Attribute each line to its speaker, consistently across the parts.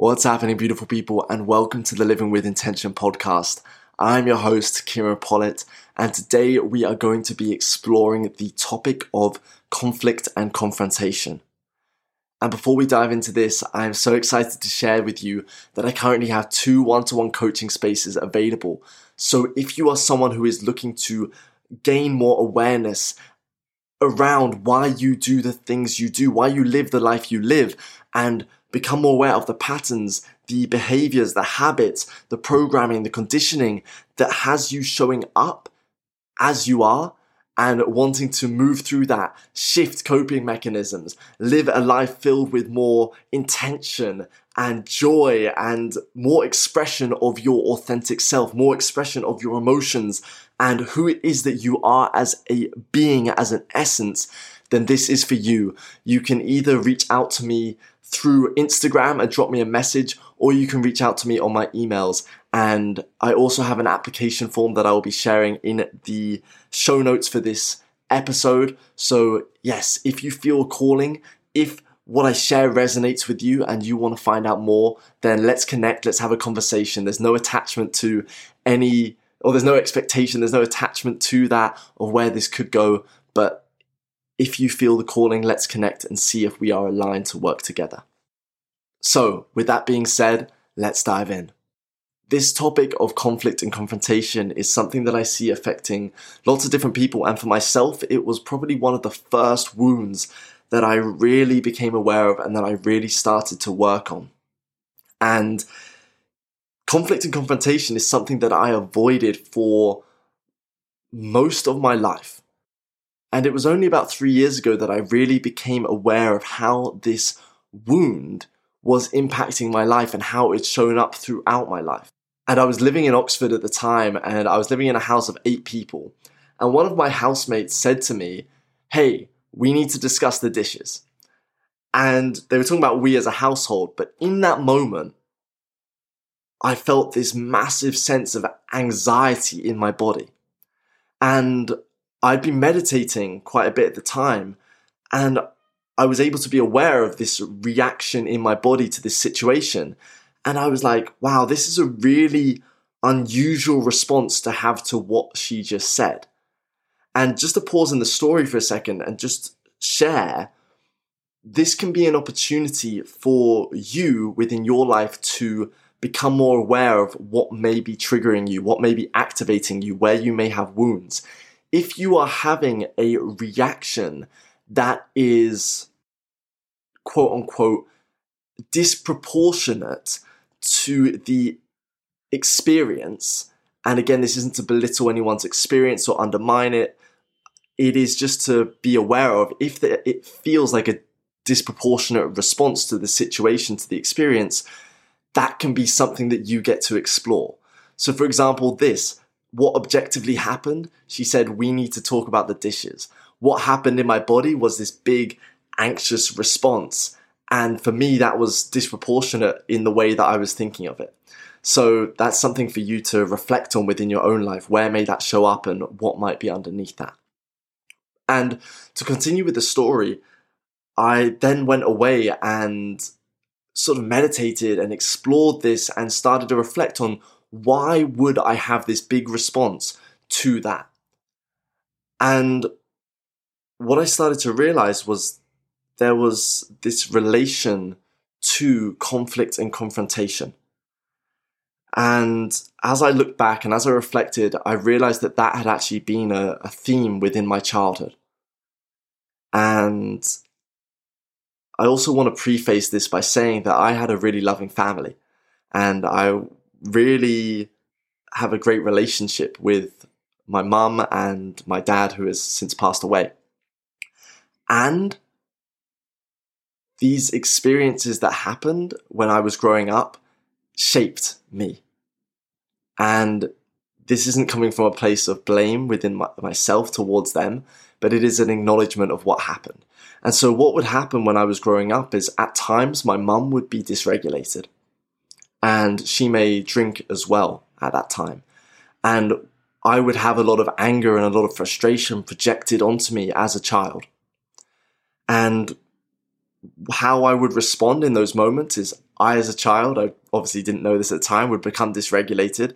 Speaker 1: What's happening, beautiful people, and welcome to the Living with Intention podcast. I'm your host, Kira Pollitt, and today we are going to be exploring the topic of conflict and confrontation. And before we dive into this, I am so excited to share with you that I currently have two one to one coaching spaces available. So if you are someone who is looking to gain more awareness around why you do the things you do, why you live the life you live, and become more aware of the patterns, the behaviors, the habits, the programming, the conditioning that has you showing up as you are and wanting to move through that, shift coping mechanisms, live a life filled with more intention and joy and more expression of your authentic self, more expression of your emotions and who it is that you are as a being, as an essence, then this is for you. You can either reach out to me through Instagram and drop me a message, or you can reach out to me on my emails. And I also have an application form that I will be sharing in the show notes for this episode. So, yes, if you feel calling, if what I share resonates with you and you want to find out more, then let's connect, let's have a conversation. There's no attachment to any, or there's no expectation, there's no attachment to that of where this could go. But if you feel the calling, let's connect and see if we are aligned to work together. So, with that being said, let's dive in. This topic of conflict and confrontation is something that I see affecting lots of different people, and for myself, it was probably one of the first wounds that I really became aware of and that I really started to work on. And conflict and confrontation is something that I avoided for most of my life. And it was only about three years ago that I really became aware of how this wound was impacting my life and how it's shown up throughout my life. And I was living in Oxford at the time and I was living in a house of eight people. And one of my housemates said to me, Hey, we need to discuss the dishes. And they were talking about we as a household, but in that moment, I felt this massive sense of anxiety in my body. And I'd been meditating quite a bit at the time, and I was able to be aware of this reaction in my body to this situation. And I was like, wow, this is a really unusual response to have to what she just said. And just to pause in the story for a second and just share, this can be an opportunity for you within your life to become more aware of what may be triggering you, what may be activating you, where you may have wounds if you are having a reaction that is quote unquote disproportionate to the experience, and again, this isn't to belittle anyone's experience or undermine it, it is just to be aware of if the, it feels like a disproportionate response to the situation, to the experience, that can be something that you get to explore. So, for example, this what objectively happened, she said, we need to talk about the dishes. What happened in my body was this big anxious response. And for me, that was disproportionate in the way that I was thinking of it. So that's something for you to reflect on within your own life. Where may that show up and what might be underneath that? And to continue with the story, I then went away and sort of meditated and explored this and started to reflect on why would I have this big response to that? And what I started to realize was there was this relation to conflict and confrontation. And as I looked back and as I reflected, I realized that that had actually been a, a theme within my childhood. And I also want to preface this by saying that I had a really loving family and I really have a great relationship with my mum and my dad, who has since passed away. And these experiences that happened when I was growing up shaped me. And this isn't coming from a place of blame within my, myself towards them, but it is an acknowledgement of what happened. And so, what would happen when I was growing up is at times my mum would be dysregulated and she may drink as well at that time. And I would have a lot of anger and a lot of frustration projected onto me as a child. And how I would respond in those moments is I, as a child, I obviously didn't know this at the time, would become dysregulated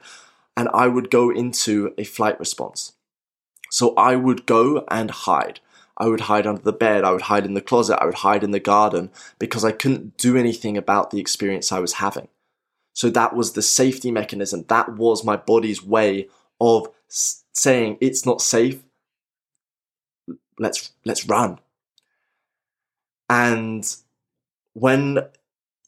Speaker 1: and I would go into a flight response. So I would go and hide. I would hide under the bed, I would hide in the closet, I would hide in the garden because I couldn't do anything about the experience I was having. So that was the safety mechanism. That was my body's way of saying it's not safe. Let's let's run. And when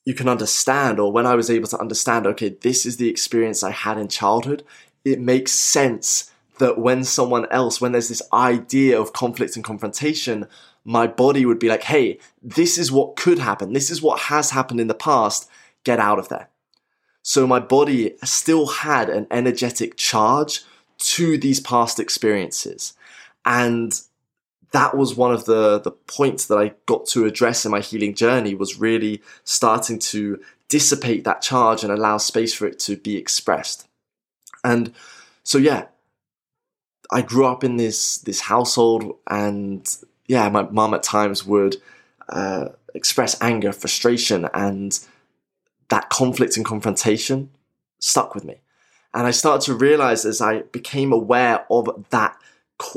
Speaker 1: you can understand, or when I was able to understand, okay, this is the experience I had in childhood, it makes sense that when someone else, when there's this idea of conflict and confrontation, my body would be like, hey, this is what could happen. This is what has happened in the past. Get out of there. So my body still had an energetic charge to these past experiences. And that was one of the, the points that I got to address in my healing journey was really starting to dissipate that charge and allow space for it to be expressed. And so, yeah, I grew up in this, this household and yeah, my mom at times would uh, express anger, frustration, and that conflict and confrontation stuck with me. And I started to realize as I became aware of that,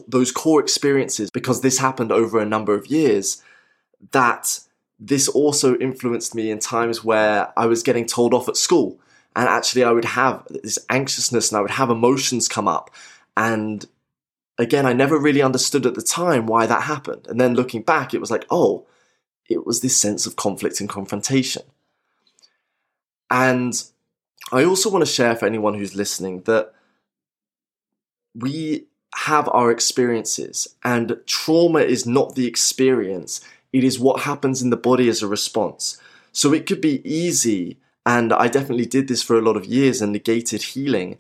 Speaker 1: those core experiences, because this happened over a number of years, that this also influenced me in times where I was getting told off at school. And actually, I would have this anxiousness and I would have emotions come up. And again, I never really understood at the time why that happened. And then looking back, it was like, oh, it was this sense of conflict and confrontation. And I also want to share for anyone who's listening that we have our experiences, and trauma is not the experience, it is what happens in the body as a response. So it could be easy, and I definitely did this for a lot of years and negated healing.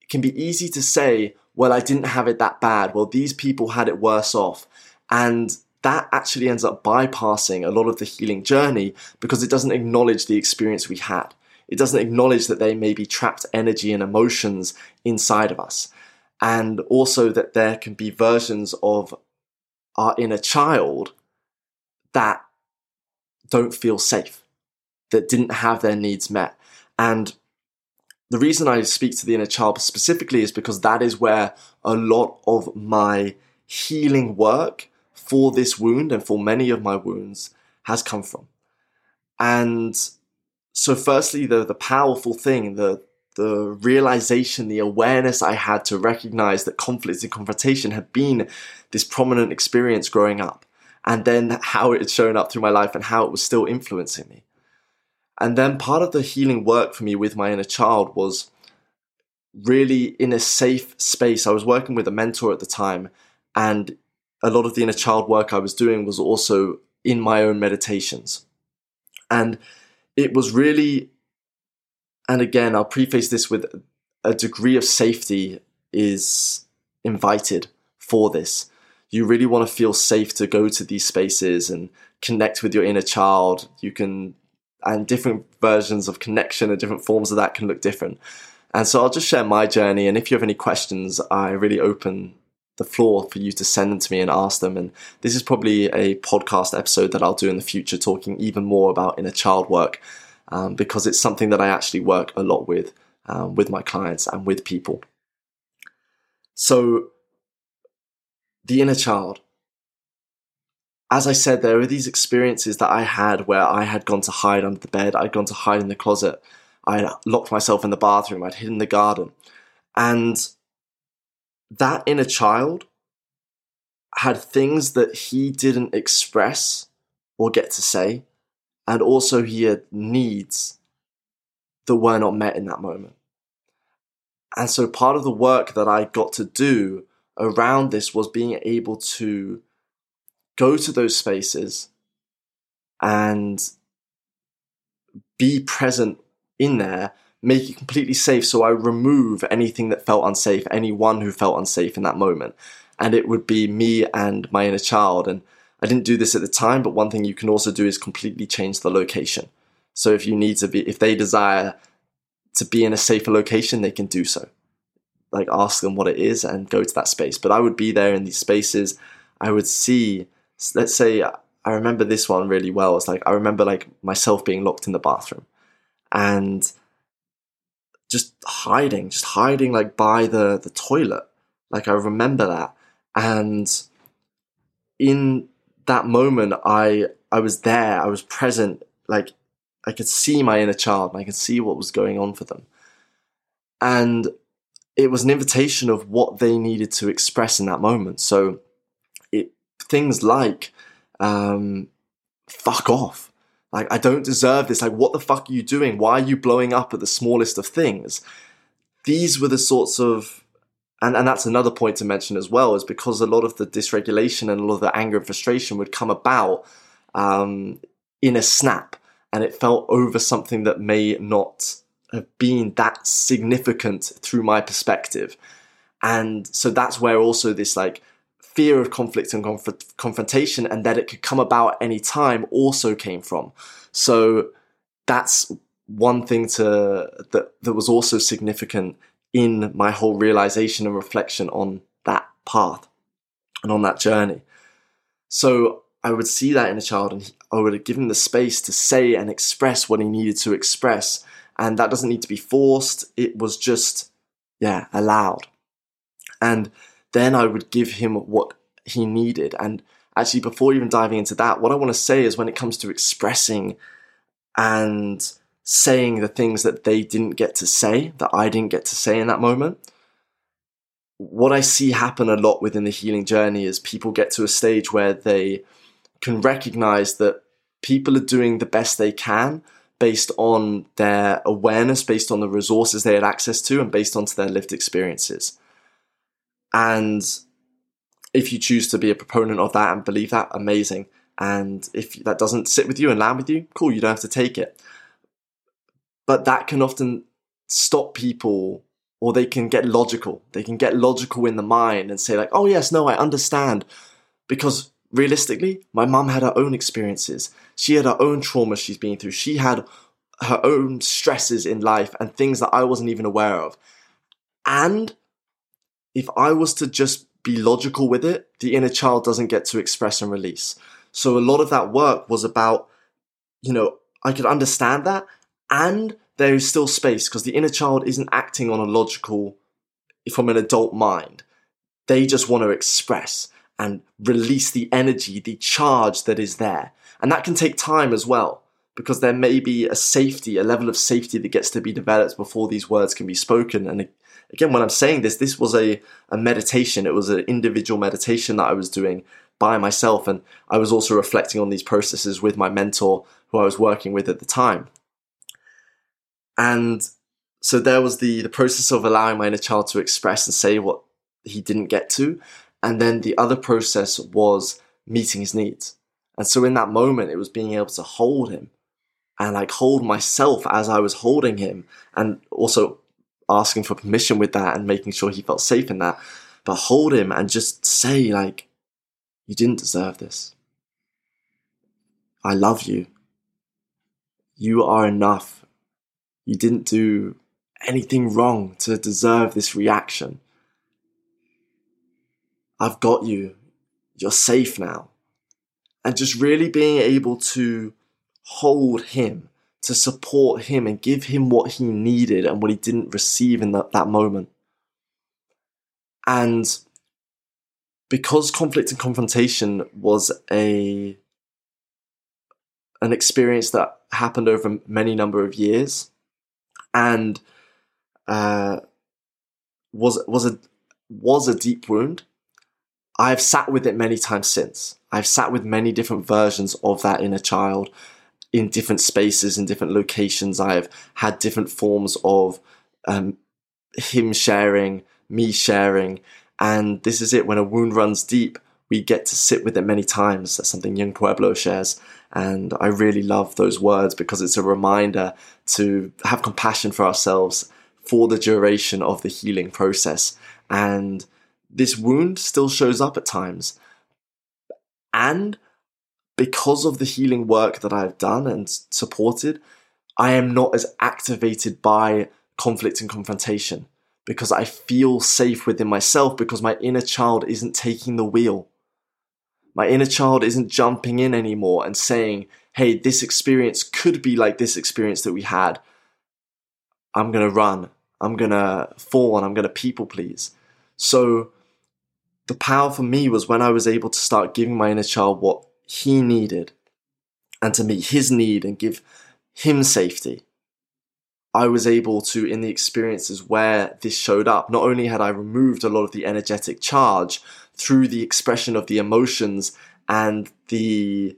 Speaker 1: It can be easy to say, well, I didn't have it that bad. Well, these people had it worse off. And that actually ends up bypassing a lot of the healing journey because it doesn't acknowledge the experience we had. It doesn't acknowledge that they may be trapped energy and emotions inside of us. And also that there can be versions of our inner child that don't feel safe, that didn't have their needs met. And the reason I speak to the inner child specifically is because that is where a lot of my healing work for this wound and for many of my wounds has come from. And so firstly, the, the powerful thing, the, the realization, the awareness I had to recognize that conflict and confrontation had been this prominent experience growing up. And then how it had shown up through my life and how it was still influencing me. And then part of the healing work for me with my inner child was really in a safe space. I was working with a mentor at the time, and a lot of the inner child work I was doing was also in my own meditations. And it was really, and again, I'll preface this with a degree of safety is invited for this. You really want to feel safe to go to these spaces and connect with your inner child. You can, and different versions of connection and different forms of that can look different. And so I'll just share my journey. And if you have any questions, I really open the floor for you to send them to me and ask them. And this is probably a podcast episode that I'll do in the future, talking even more about inner child work, um, because it's something that I actually work a lot with, um, with my clients and with people. So, the inner child. As I said, there are these experiences that I had where I had gone to hide under the bed, I'd gone to hide in the closet, I'd locked myself in the bathroom, I'd hidden the garden. And that inner child had things that he didn't express or get to say, and also he had needs that were not met in that moment. And so part of the work that I got to do around this was being able to go to those spaces and be present in there make it completely safe. So I remove anything that felt unsafe, anyone who felt unsafe in that moment. And it would be me and my inner child. And I didn't do this at the time, but one thing you can also do is completely change the location. So if you need to be, if they desire to be in a safer location, they can do so. Like ask them what it is and go to that space. But I would be there in these spaces. I would see, let's say, I remember this one really well. It's like I remember like myself being locked in the bathroom and just hiding, just hiding like by the, the toilet. Like I remember that. And in that moment, I, I was there, I was present, like I could see my inner child and I could see what was going on for them. And it was an invitation of what they needed to express in that moment. So it things like um, fuck off. Like I don't deserve this. Like what the fuck are you doing? Why are you blowing up at the smallest of things? These were the sorts of and, and that's another point to mention as well, is because a lot of the dysregulation and a lot of the anger and frustration would come about um, in a snap and it felt over something that may not have been that significant through my perspective. And so that's where also this like fear of conflict and conf- confrontation and that it could come about any time also came from. So that's one thing to that that was also significant in my whole realization and reflection on that path and on that journey. So I would see that inner child and I would give him the space to say and express what he needed to express. And that doesn't need to be forced. It was just, yeah, allowed. And then I would give him what he needed. And actually, before even diving into that, what I want to say is when it comes to expressing and saying the things that they didn't get to say, that I didn't get to say in that moment, what I see happen a lot within the healing journey is people get to a stage where they can recognize that people are doing the best they can based on their awareness, based on the resources they had access to, and based on their lived experiences. And if you choose to be a proponent of that and believe that, amazing. And if that doesn't sit with you and land with you, cool, you don't have to take it. But that can often stop people, or they can get logical. They can get logical in the mind and say, like, oh, yes, no, I understand. Because realistically, my mum had her own experiences. She had her own trauma she's been through. She had her own stresses in life and things that I wasn't even aware of. And if I was to just be logical with it, the inner child doesn't get to express and release. So a lot of that work was about, you know, I could understand that and there is still space because the inner child isn't acting on a logical, from an adult mind. They just want to express and release the energy, the charge that is there. And that can take time as well, because there may be a safety, a level of safety that gets to be developed before these words can be spoken. And again, when I'm saying this, this was a, a meditation. It was an individual meditation that I was doing by myself. And I was also reflecting on these processes with my mentor who I was working with at the time. And so there was the, the process of allowing my inner child to express and say what he didn't get to. And then the other process was meeting his needs. And so in that moment, it was being able to hold him and like hold myself as I was holding him and also asking for permission with that and making sure he felt safe in that. But hold him and just say, like, you didn't deserve this. I love you. You are enough. You didn't do anything wrong to deserve this reaction. I've got you. You're safe now. And just really being able to hold him, to support him and give him what he needed and what he didn't receive in that, that moment. And because conflict and confrontation was a an experience that happened over many number of years and uh, was was a was a deep wound I've sat with it many times since. I've sat with many different versions of that inner child in different spaces, in different locations. I've had different forms of um, him sharing, me sharing. And this is it. When a wound runs deep, we get to sit with it many times. That's something Yung Pueblo shares. And I really love those words because it's a reminder to have compassion for ourselves for the duration of the healing process. And this wound still shows up at times. And because of the healing work that I've done and supported, I am not as activated by conflict and confrontation because I feel safe within myself because my inner child isn't taking the wheel. My inner child isn't jumping in anymore and saying, hey, this experience could be like this experience that we had. I'm going to run. I'm going to fawn and I'm going to people please. So the power for me was when I was able to start giving my inner child what he needed and to meet his need and give him safety. I was able to, in the experiences where this showed up, not only had I removed a lot of the energetic charge through the expression of the emotions and the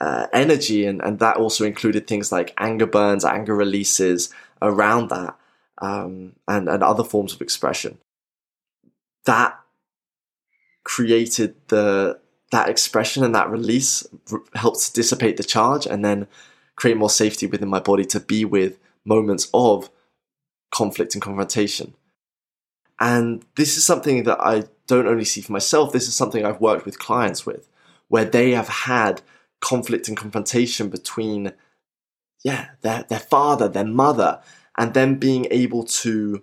Speaker 1: uh, energy, and, and that also included things like anger burns, anger releases around that, um, and, and other forms of expression. That created the that expression and that release r- helped dissipate the charge and then create more safety within my body to be with moments of conflict and confrontation. And this is something that I don't only see for myself, this is something I've worked with clients with, where they have had conflict and confrontation between, yeah, their, their father, their mother, and them being able to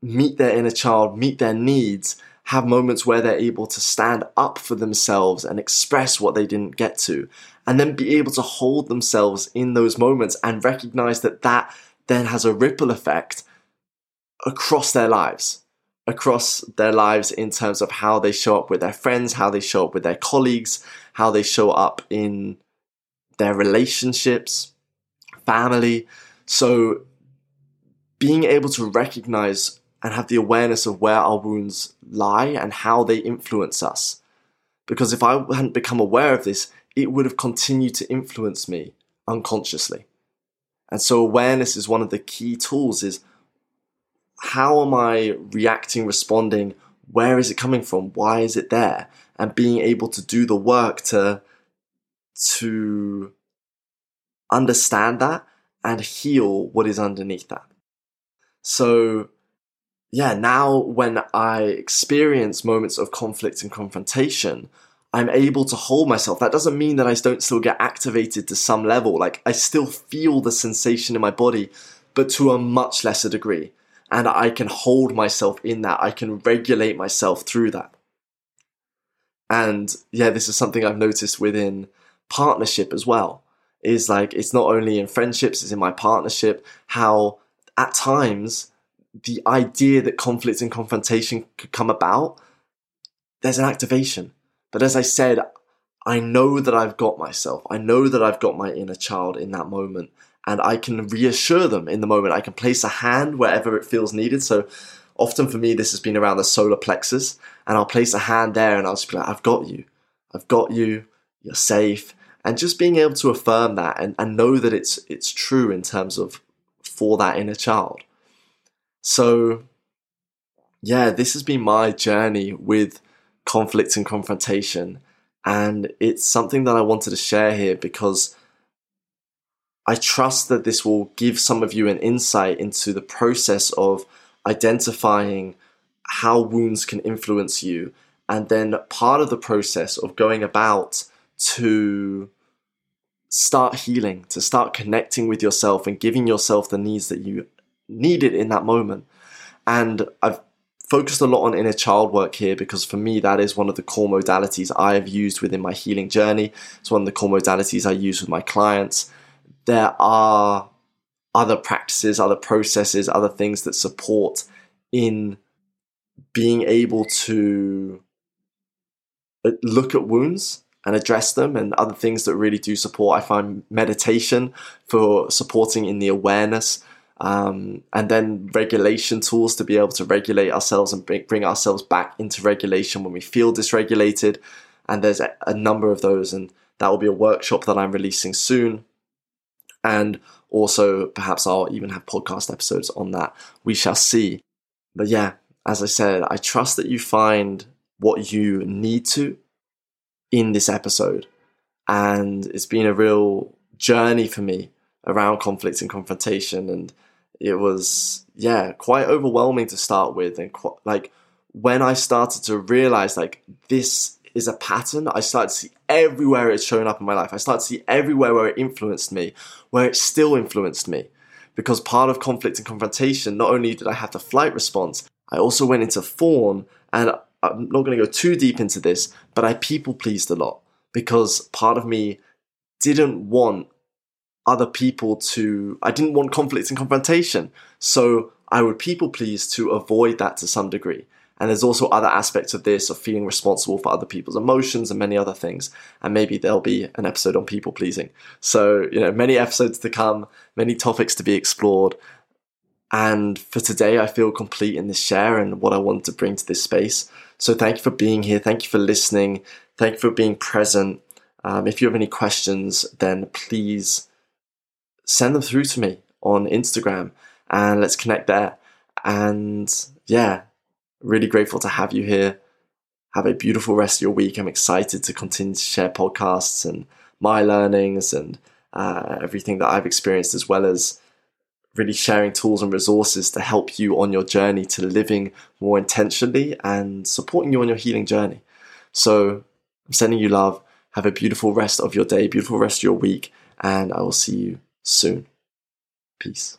Speaker 1: meet their inner child, meet their needs, have moments where they're able to stand up for themselves and express what they didn't get to, and then be able to hold themselves in those moments and recognize that that then has a ripple effect across their lives across their lives in terms of how they show up with their friends, how they show up with their colleagues, how they show up in their relationships, family. So, being able to recognize and have the awareness of where our wounds lie and how they influence us. Because if I hadn't become aware of this, it would have continued to influence me unconsciously. And so awareness is one of the key tools is how am I reacting, responding? Where is it coming from? Why is it there? And being able to do the work to, to understand that and heal what is underneath that. So, yeah, now when I experience moments of conflict and confrontation, I'm able to hold myself. That doesn't mean that I don't still get activated to some level. Like I still feel the sensation in my body, but to a much lesser degree. And I can hold myself in that. I can regulate myself through that. And yeah, this is something I've noticed within partnership as well. Is like it's not only in friendships, it's in my partnership, how at times the idea that conflict and confrontation could come about, there's an activation but as I said, I know that I've got myself. I know that I've got my inner child in that moment. And I can reassure them in the moment. I can place a hand wherever it feels needed. So often for me, this has been around the solar plexus. And I'll place a hand there and I'll just be like, I've got you. I've got you. You're safe. And just being able to affirm that and, and know that it's it's true in terms of for that inner child. So yeah, this has been my journey with conflict and confrontation. And it's something that I wanted to share here because I trust that this will give some of you an insight into the process of identifying how wounds can influence you. And then part of the process of going about to start healing, to start connecting with yourself and giving yourself the needs that you needed in that moment. And I've focused a lot on inner child work here because for me that is one of the core modalities I have used within my healing journey. It's one of the core modalities I use with my clients. There are other practices, other processes, other things that support in being able to uh, look at wounds and address them and other things that really do support. I find meditation for supporting in the awareness um, and then regulation tools to be able to regulate ourselves and bring, ourselves back into regulation when we feel dysregulated. And there's a, a number of those, and that will be a workshop that I'm releasing soon. And also, perhaps I'll even have podcast episodes on that. We shall see. But yeah, as I said, I trust that you find what you need to in this episode. And it's been a real journey for me around conflict and confrontation and it was yeah quite overwhelming to start with and quite, like when i started to realize like this is a pattern i started to see everywhere it's shown up in my life. I started to see everywhere where it influenced me where it still influenced me. Because part of conflict and confrontation not only did i have the flight response i also went into fawn and i'm not going to go too deep into this but i people pleased a lot. Because part of me didn't want other people to, I didn't want conflict and confrontation. So I would people please to avoid that to some degree. And there's also other aspects of this of feeling responsible for other people's emotions and many other things. And maybe there'll be an episode on people pleasing. So, you know, many episodes to come, many topics to be explored. And for today, I feel complete in this share and what I wanted to bring to this space. So thank you for being here. Thank you for listening. Thank you for being present. Um, if you have any questions, then please send them through to me on Instagram and let's connect there. And yeah, really grateful to have you here. Have a beautiful rest of your week. I'm excited to continue to share podcasts and my learnings and uh, everything that I've experienced, as well as really sharing tools and resources to help you on your journey to living more intentionally and supporting you on your healing journey. So I'm sending you love. Have a beautiful rest of your day, beautiful rest of your week, and I will see you soon. Peace.